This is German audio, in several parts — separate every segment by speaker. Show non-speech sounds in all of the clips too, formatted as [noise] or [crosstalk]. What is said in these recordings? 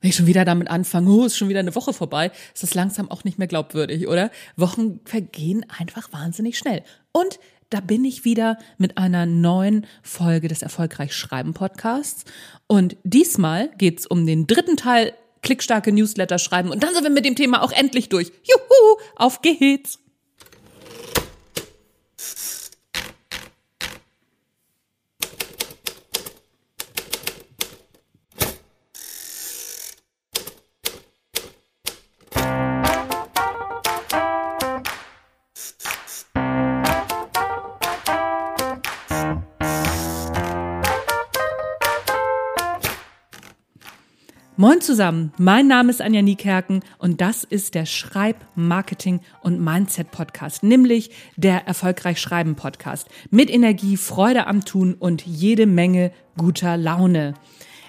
Speaker 1: Wenn ich schon wieder damit anfange, oh, ist schon wieder eine Woche vorbei, ist das langsam auch nicht mehr glaubwürdig, oder? Wochen vergehen einfach wahnsinnig schnell. Und da bin ich wieder mit einer neuen Folge des Erfolgreich Schreiben Podcasts. Und diesmal geht's um den dritten Teil klickstarke Newsletter schreiben. Und dann sind wir mit dem Thema auch endlich durch. Juhu, auf geht's! Moin zusammen, mein Name ist Anja Niekerken und das ist der Schreib-, Marketing- und Mindset-Podcast, nämlich der Erfolgreich Schreiben Podcast mit Energie, Freude am Tun und jede Menge guter Laune.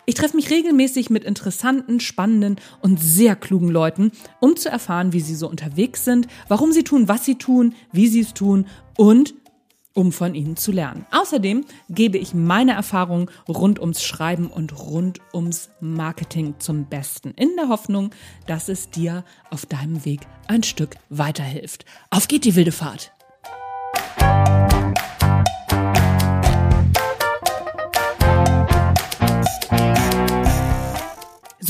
Speaker 1: Ich treffe mich regelmäßig mit interessanten, spannenden und sehr klugen Leuten, um zu erfahren, wie sie so unterwegs sind, warum sie tun, was sie tun, wie sie es tun und um von ihnen zu lernen. Außerdem gebe ich meine Erfahrungen rund ums Schreiben und rund ums Marketing zum Besten, in der Hoffnung, dass es dir auf deinem Weg ein Stück weiterhilft. Auf geht die wilde Fahrt!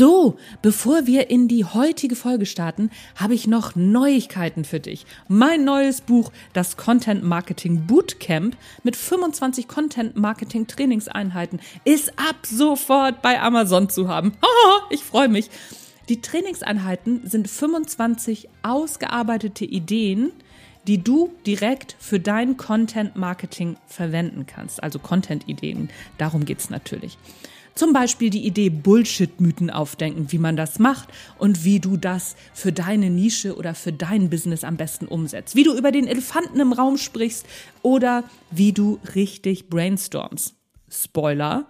Speaker 1: So, bevor wir in die heutige Folge starten, habe ich noch Neuigkeiten für dich. Mein neues Buch, das Content Marketing Bootcamp mit 25 Content Marketing Trainingseinheiten, ist ab sofort bei Amazon zu haben. [laughs] ich freue mich. Die Trainingseinheiten sind 25 ausgearbeitete Ideen, die du direkt für dein Content Marketing verwenden kannst. Also Content Ideen. Darum geht's natürlich. Zum Beispiel die Idee Bullshit-Mythen aufdenken, wie man das macht und wie du das für deine Nische oder für dein Business am besten umsetzt. Wie du über den Elefanten im Raum sprichst oder wie du richtig brainstormst. Spoiler.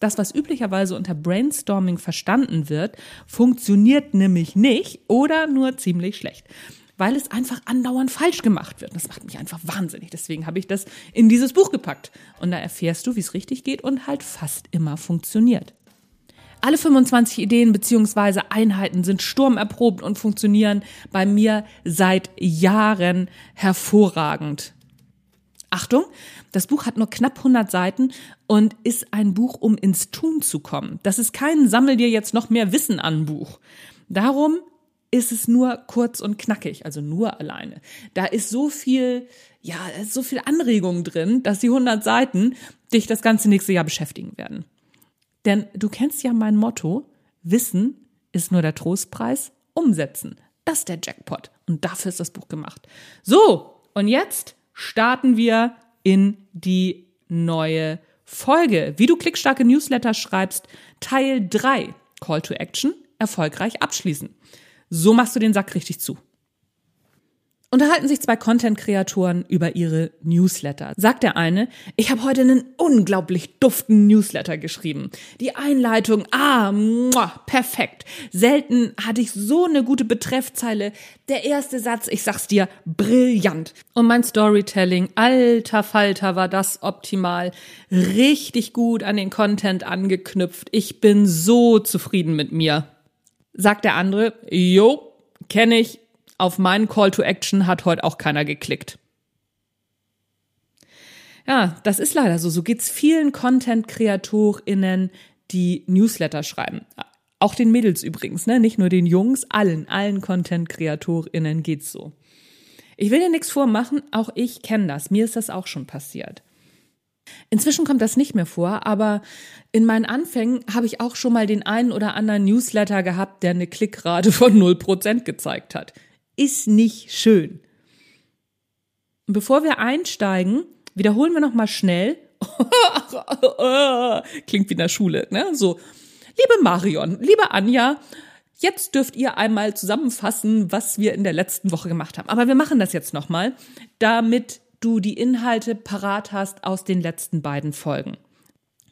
Speaker 1: Das, was üblicherweise unter Brainstorming verstanden wird, funktioniert nämlich nicht oder nur ziemlich schlecht weil es einfach andauernd falsch gemacht wird. Das macht mich einfach wahnsinnig. Deswegen habe ich das in dieses Buch gepackt. Und da erfährst du, wie es richtig geht und halt fast immer funktioniert. Alle 25 Ideen bzw. Einheiten sind sturmerprobt und funktionieren bei mir seit Jahren hervorragend. Achtung, das Buch hat nur knapp 100 Seiten und ist ein Buch, um ins Tun zu kommen. Das ist kein Sammel dir jetzt noch mehr Wissen an Buch. Darum ist es nur kurz und knackig, also nur alleine. Da ist so viel, ja, ist so viel Anregung drin, dass die 100 Seiten dich das ganze nächste Jahr beschäftigen werden. Denn du kennst ja mein Motto, Wissen ist nur der Trostpreis, umsetzen. Das ist der Jackpot. Und dafür ist das Buch gemacht. So, und jetzt starten wir in die neue Folge. Wie du klickstarke Newsletter schreibst, Teil 3. Call to Action, erfolgreich abschließen. So machst du den Sack richtig zu. Unterhalten sich zwei Content-Kreatoren über ihre Newsletter. Sagt der eine, ich habe heute einen unglaublich duften Newsletter geschrieben. Die Einleitung, ah, muah, perfekt. Selten hatte ich so eine gute Betreffzeile. Der erste Satz, ich sag's dir, brillant. Und mein Storytelling, alter Falter, war das optimal. Richtig gut an den Content angeknüpft. Ich bin so zufrieden mit mir. Sagt der andere, jo, kenne ich, auf meinen Call to Action hat heute auch keiner geklickt. Ja, das ist leider so. So geht's vielen Content-KreatorInnen, die Newsletter schreiben. Auch den Mädels übrigens, ne? Nicht nur den Jungs, allen, allen Content-KreatorInnen geht's so. Ich will dir nichts vormachen, auch ich kenne das. Mir ist das auch schon passiert. Inzwischen kommt das nicht mehr vor, aber in meinen Anfängen habe ich auch schon mal den einen oder anderen Newsletter gehabt, der eine Klickrate von 0% gezeigt hat. Ist nicht schön. Bevor wir einsteigen, wiederholen wir noch mal schnell. [laughs] Klingt wie in der Schule, ne? So, liebe Marion, liebe Anja, jetzt dürft ihr einmal zusammenfassen, was wir in der letzten Woche gemacht haben. Aber wir machen das jetzt noch mal, damit du die Inhalte parat hast aus den letzten beiden Folgen.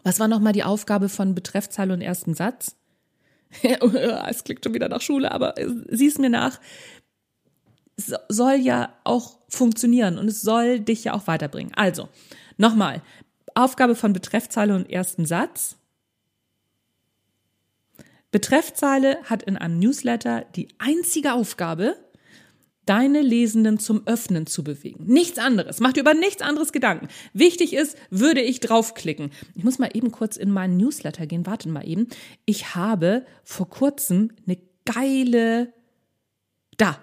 Speaker 1: Was war nochmal die Aufgabe von Betreffzeile und ersten Satz? [laughs] es klingt schon wieder nach Schule, aber sieh es mir nach. Es soll ja auch funktionieren und es soll dich ja auch weiterbringen. Also, nochmal. Aufgabe von Betreffzeile und ersten Satz. Betreffzeile hat in einem Newsletter die einzige Aufgabe, deine Lesenden zum Öffnen zu bewegen. Nichts anderes. Mach dir über nichts anderes Gedanken. Wichtig ist, würde ich draufklicken. Ich muss mal eben kurz in meinen Newsletter gehen. Warten mal eben. Ich habe vor kurzem eine geile, da,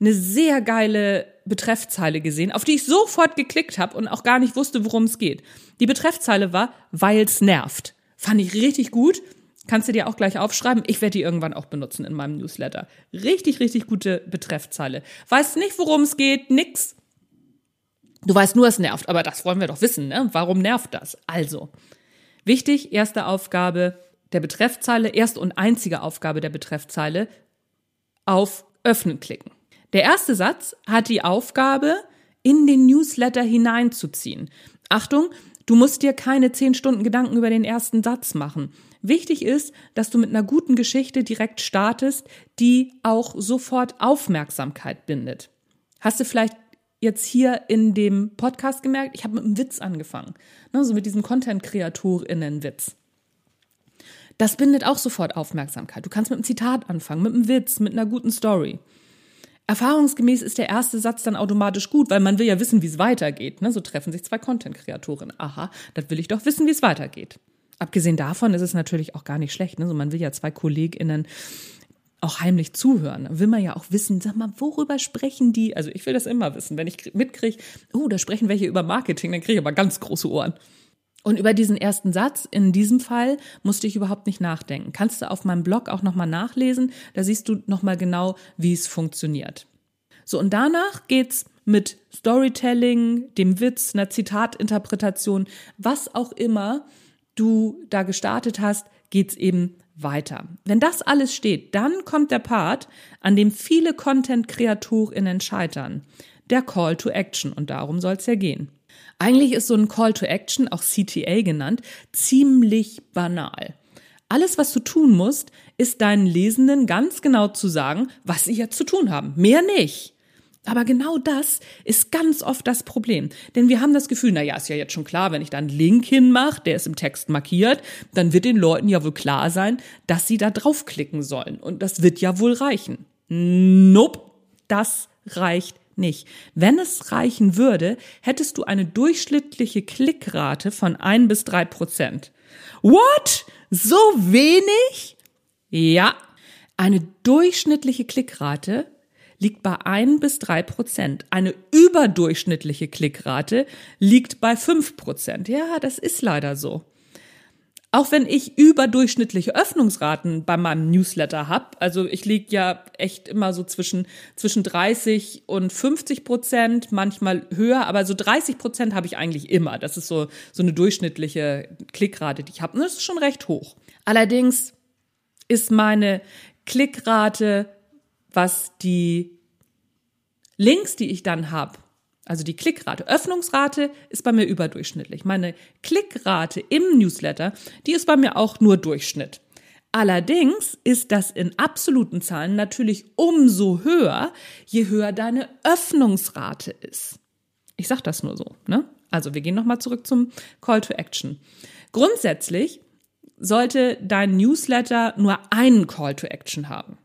Speaker 1: eine sehr geile Betreffzeile gesehen, auf die ich sofort geklickt habe und auch gar nicht wusste, worum es geht. Die Betreffzeile war, weil's nervt. Fand ich richtig gut. Kannst du dir auch gleich aufschreiben. Ich werde die irgendwann auch benutzen in meinem Newsletter. Richtig, richtig gute Betreffzeile. Weißt nicht, worum es geht, nix. Du weißt nur, es nervt, aber das wollen wir doch wissen, ne? Warum nervt das? Also, wichtig, erste Aufgabe der Betreffzeile, erste und einzige Aufgabe der Betreffzeile, auf Öffnen klicken. Der erste Satz hat die Aufgabe, in den Newsletter hineinzuziehen. Achtung, du musst dir keine zehn Stunden Gedanken über den ersten Satz machen. Wichtig ist, dass du mit einer guten Geschichte direkt startest, die auch sofort Aufmerksamkeit bindet. Hast du vielleicht jetzt hier in dem Podcast gemerkt, ich habe mit einem Witz angefangen, ne, so mit diesem Content-KreatorInnen-Witz. Das bindet auch sofort Aufmerksamkeit. Du kannst mit einem Zitat anfangen, mit einem Witz, mit einer guten Story. Erfahrungsgemäß ist der erste Satz dann automatisch gut, weil man will ja wissen, wie es weitergeht. Ne? So treffen sich zwei Content-Kreatoren. Aha, das will ich doch wissen, wie es weitergeht. Abgesehen davon ist es natürlich auch gar nicht schlecht. Ne? So, man will ja zwei KollegInnen auch heimlich zuhören. Will man ja auch wissen, sag mal, worüber sprechen die? Also ich will das immer wissen. Wenn ich mitkriege, oh, da sprechen welche über Marketing, dann kriege ich aber ganz große Ohren. Und über diesen ersten Satz in diesem Fall musste ich überhaupt nicht nachdenken. Kannst du auf meinem Blog auch nochmal nachlesen. Da siehst du nochmal genau, wie es funktioniert. So, und danach geht's mit Storytelling, dem Witz, einer Zitatinterpretation, was auch immer du da gestartet hast, geht's eben weiter. Wenn das alles steht, dann kommt der Part, an dem viele Content-KreatorInnen scheitern. Der Call to Action. Und darum soll es ja gehen. Eigentlich ist so ein Call to Action, auch CTA genannt, ziemlich banal. Alles, was du tun musst, ist deinen Lesenden ganz genau zu sagen, was sie jetzt zu tun haben. Mehr nicht. Aber genau das ist ganz oft das Problem. Denn wir haben das Gefühl, na ja, ist ja jetzt schon klar, wenn ich da einen Link hinmache, der ist im Text markiert, dann wird den Leuten ja wohl klar sein, dass sie da draufklicken sollen. Und das wird ja wohl reichen. Nope, das reicht nicht. Wenn es reichen würde, hättest du eine durchschnittliche Klickrate von ein bis drei Prozent. What? So wenig? Ja. Eine durchschnittliche Klickrate liegt bei ein bis drei Prozent. Eine überdurchschnittliche Klickrate liegt bei fünf Prozent. Ja, das ist leider so. Auch wenn ich überdurchschnittliche Öffnungsraten bei meinem Newsletter habe, also ich liege ja echt immer so zwischen, zwischen 30 und 50 Prozent, manchmal höher, aber so 30 Prozent habe ich eigentlich immer. Das ist so, so eine durchschnittliche Klickrate, die ich habe. Und das ist schon recht hoch. Allerdings ist meine Klickrate was die Links, die ich dann habe, also die Klickrate, Öffnungsrate ist bei mir überdurchschnittlich. Meine Klickrate im Newsletter, die ist bei mir auch nur Durchschnitt. Allerdings ist das in absoluten Zahlen natürlich umso höher, je höher deine Öffnungsrate ist. Ich sage das nur so. Ne? Also wir gehen nochmal zurück zum Call to Action. Grundsätzlich sollte dein Newsletter nur einen Call to Action haben.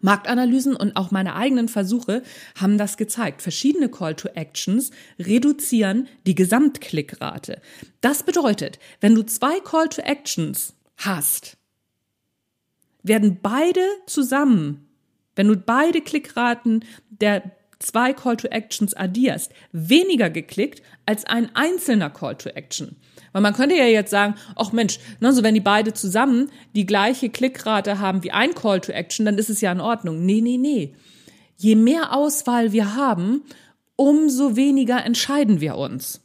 Speaker 1: Marktanalysen und auch meine eigenen Versuche haben das gezeigt. Verschiedene Call to Actions reduzieren die Gesamtklickrate. Das bedeutet, wenn du zwei Call to Actions hast, werden beide zusammen, wenn du beide Klickraten der zwei Call to Actions addierst, weniger geklickt als ein einzelner Call to Action. Weil man könnte ja jetzt sagen, ach Mensch, ne, so wenn die beide zusammen die gleiche Klickrate haben wie ein Call to Action, dann ist es ja in Ordnung. Nee, nee, nee. Je mehr Auswahl wir haben, umso weniger entscheiden wir uns.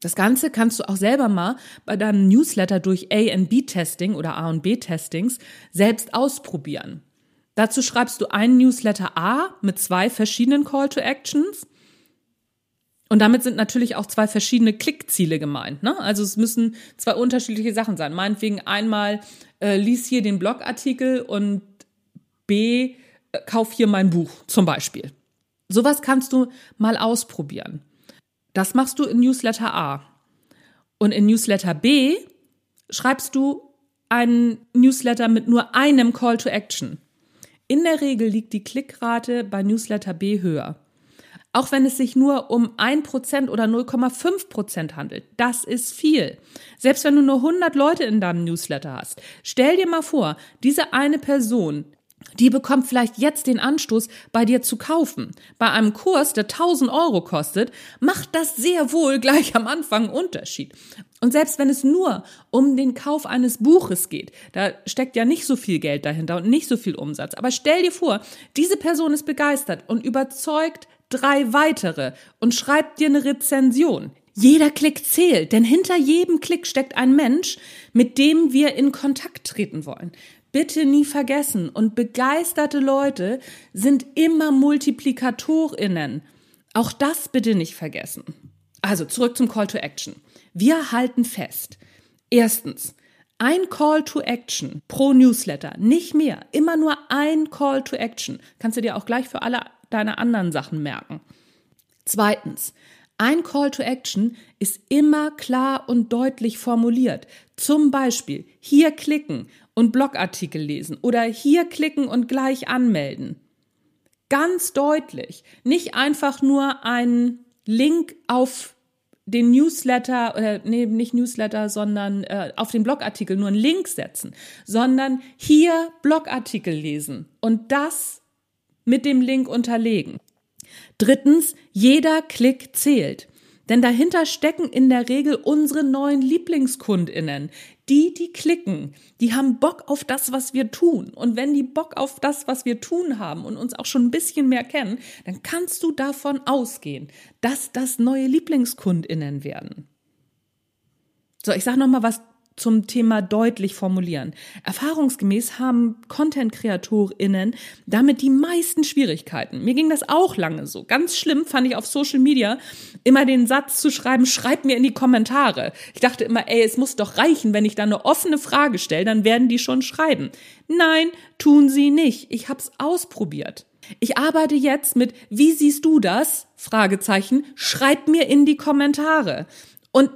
Speaker 1: Das Ganze kannst du auch selber mal bei deinem Newsletter durch A und B Testing oder A und B Testings selbst ausprobieren. Dazu schreibst du einen Newsletter A mit zwei verschiedenen Call to Actions und damit sind natürlich auch zwei verschiedene Klickziele gemeint. Ne? Also es müssen zwei unterschiedliche Sachen sein. Meinetwegen einmal äh, lies hier den Blogartikel und B äh, kauf hier mein Buch zum Beispiel. Sowas kannst du mal ausprobieren. Das machst du in Newsletter A. Und in Newsletter B schreibst du einen Newsletter mit nur einem Call to Action. In der Regel liegt die Klickrate bei Newsletter B höher. Auch wenn es sich nur um 1% oder 0,5% handelt. Das ist viel. Selbst wenn du nur 100 Leute in deinem Newsletter hast. Stell dir mal vor, diese eine Person die bekommt vielleicht jetzt den Anstoß, bei dir zu kaufen. Bei einem Kurs, der 1000 Euro kostet, macht das sehr wohl gleich am Anfang einen Unterschied. Und selbst wenn es nur um den Kauf eines Buches geht, da steckt ja nicht so viel Geld dahinter und nicht so viel Umsatz. Aber stell dir vor, diese Person ist begeistert und überzeugt drei weitere und schreibt dir eine Rezension. Jeder Klick zählt, denn hinter jedem Klick steckt ein Mensch, mit dem wir in Kontakt treten wollen bitte nie vergessen. Und begeisterte Leute sind immer Multiplikatorinnen. Auch das bitte nicht vergessen. Also zurück zum Call to Action. Wir halten fest. Erstens, ein Call to Action pro Newsletter, nicht mehr. Immer nur ein Call to Action. Kannst du dir auch gleich für alle deine anderen Sachen merken. Zweitens, ein Call to Action ist immer klar und deutlich formuliert. Zum Beispiel hier klicken und Blogartikel lesen oder hier klicken und gleich anmelden. Ganz deutlich. Nicht einfach nur ein Link auf den Newsletter, oder nee, nicht Newsletter, sondern äh, auf den Blogartikel nur einen Link setzen, sondern hier Blogartikel lesen und das mit dem Link unterlegen. Drittens, jeder Klick zählt. Denn dahinter stecken in der Regel unsere neuen Lieblingskundinnen. Die, die klicken, die haben Bock auf das, was wir tun. Und wenn die Bock auf das, was wir tun haben und uns auch schon ein bisschen mehr kennen, dann kannst du davon ausgehen, dass das neue Lieblingskundinnen werden. So, ich sage nochmal was zum Thema deutlich formulieren. Erfahrungsgemäß haben Content-KreatorInnen damit die meisten Schwierigkeiten. Mir ging das auch lange so. Ganz schlimm fand ich auf Social Media immer den Satz zu schreiben, schreib mir in die Kommentare. Ich dachte immer, ey, es muss doch reichen, wenn ich da eine offene Frage stelle, dann werden die schon schreiben. Nein, tun sie nicht. Ich hab's ausprobiert. Ich arbeite jetzt mit Wie siehst du das? Fragezeichen. Schreib mir in die Kommentare. Und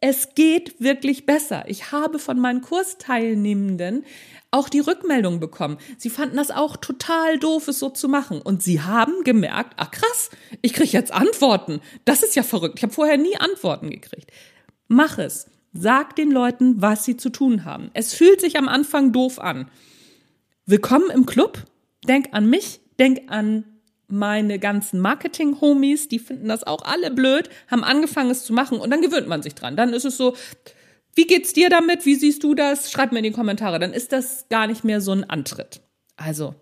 Speaker 1: es geht wirklich besser. Ich habe von meinen Kursteilnehmenden auch die Rückmeldung bekommen. Sie fanden das auch total doof, es so zu machen. Und sie haben gemerkt, ah krass, ich kriege jetzt Antworten. Das ist ja verrückt. Ich habe vorher nie Antworten gekriegt. Mach es. Sag den Leuten, was sie zu tun haben. Es fühlt sich am Anfang doof an. Willkommen im Club. Denk an mich, denk an meine ganzen Marketing-Homies, die finden das auch alle blöd, haben angefangen es zu machen und dann gewöhnt man sich dran. Dann ist es so, wie geht's dir damit? Wie siehst du das? Schreib mir in die Kommentare. Dann ist das gar nicht mehr so ein Antritt. Also,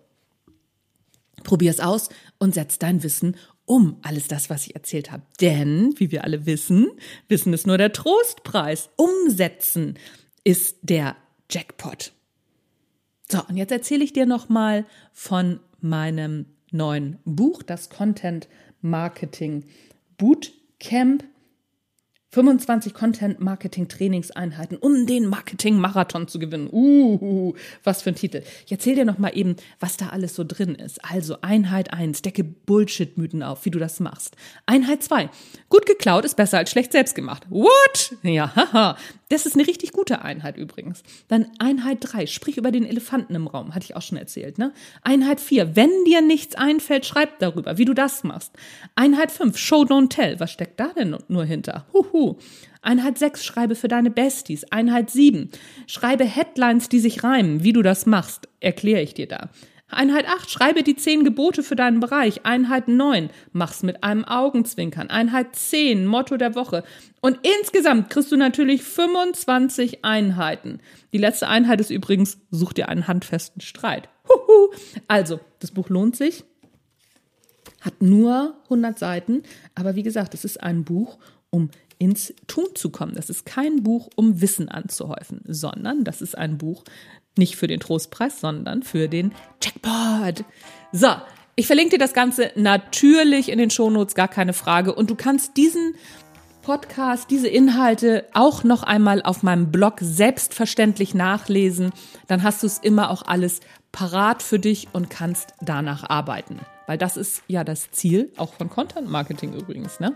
Speaker 1: probier's aus und setz dein Wissen um alles das, was ich erzählt habe. Denn, wie wir alle wissen, Wissen ist nur der Trostpreis. Umsetzen ist der Jackpot. So, und jetzt erzähle ich dir noch mal von meinem neuen Buch, das Content Marketing Bootcamp. 25 Content Marketing Trainingseinheiten, um den Marketing Marathon zu gewinnen. Uh, was für ein Titel. Ich erzähle dir noch mal eben, was da alles so drin ist. Also Einheit 1, decke Bullshit Mythen auf, wie du das machst. Einheit 2, gut geklaut ist besser als schlecht selbst gemacht. What? Ja, haha. Das ist eine richtig gute Einheit übrigens. Dann Einheit 3, sprich über den Elefanten im Raum, hatte ich auch schon erzählt, ne? Einheit 4, wenn dir nichts einfällt, schreib darüber, wie du das machst. Einheit 5, Show don't tell, was steckt da denn nur hinter? Huhu. Einheit 6, schreibe für deine Besties. Einheit 7, schreibe Headlines, die sich reimen, wie du das machst, erkläre ich dir da. Einheit 8, schreibe die 10 Gebote für deinen Bereich. Einheit 9, mach's mit einem Augenzwinkern. Einheit 10, Motto der Woche. Und insgesamt kriegst du natürlich 25 Einheiten. Die letzte Einheit ist übrigens, such dir einen handfesten Streit. Huhu. Also, das Buch lohnt sich. Hat nur 100 Seiten. Aber wie gesagt, es ist ein Buch, um ins Tun zu kommen. Das ist kein Buch, um Wissen anzuhäufen, sondern das ist ein Buch, nicht für den Trostpreis, sondern für den Jackpot. So, ich verlinke dir das Ganze natürlich in den Shownotes, gar keine Frage. Und du kannst diesen Podcast, diese Inhalte auch noch einmal auf meinem Blog selbstverständlich nachlesen. Dann hast du es immer auch alles parat für dich und kannst danach arbeiten. Weil das ist ja das Ziel, auch von Content Marketing übrigens, ne?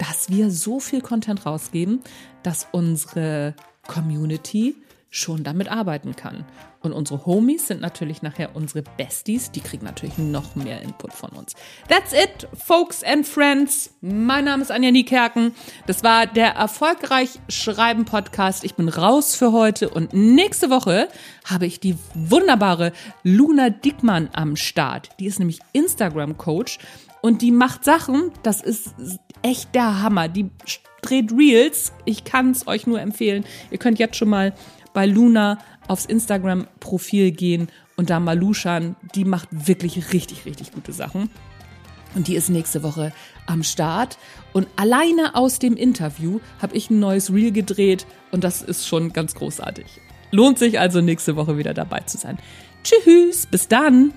Speaker 1: Dass wir so viel Content rausgeben, dass unsere Community schon damit arbeiten kann. Und unsere Homies sind natürlich nachher unsere Besties. Die kriegen natürlich noch mehr Input von uns. That's it, folks and friends. Mein Name ist Anja Niekerken. Das war der Erfolgreich Schreiben Podcast. Ich bin raus für heute und nächste Woche habe ich die wunderbare Luna Dickmann am Start. Die ist nämlich Instagram Coach und die macht Sachen, das ist echt der Hammer. Die dreht Reels. Ich kann es euch nur empfehlen. Ihr könnt jetzt schon mal bei Luna aufs Instagram-Profil gehen und da mal luschern. Die macht wirklich richtig, richtig gute Sachen. Und die ist nächste Woche am Start. Und alleine aus dem Interview habe ich ein neues Reel gedreht und das ist schon ganz großartig. Lohnt sich also nächste Woche wieder dabei zu sein. Tschüss, bis dann.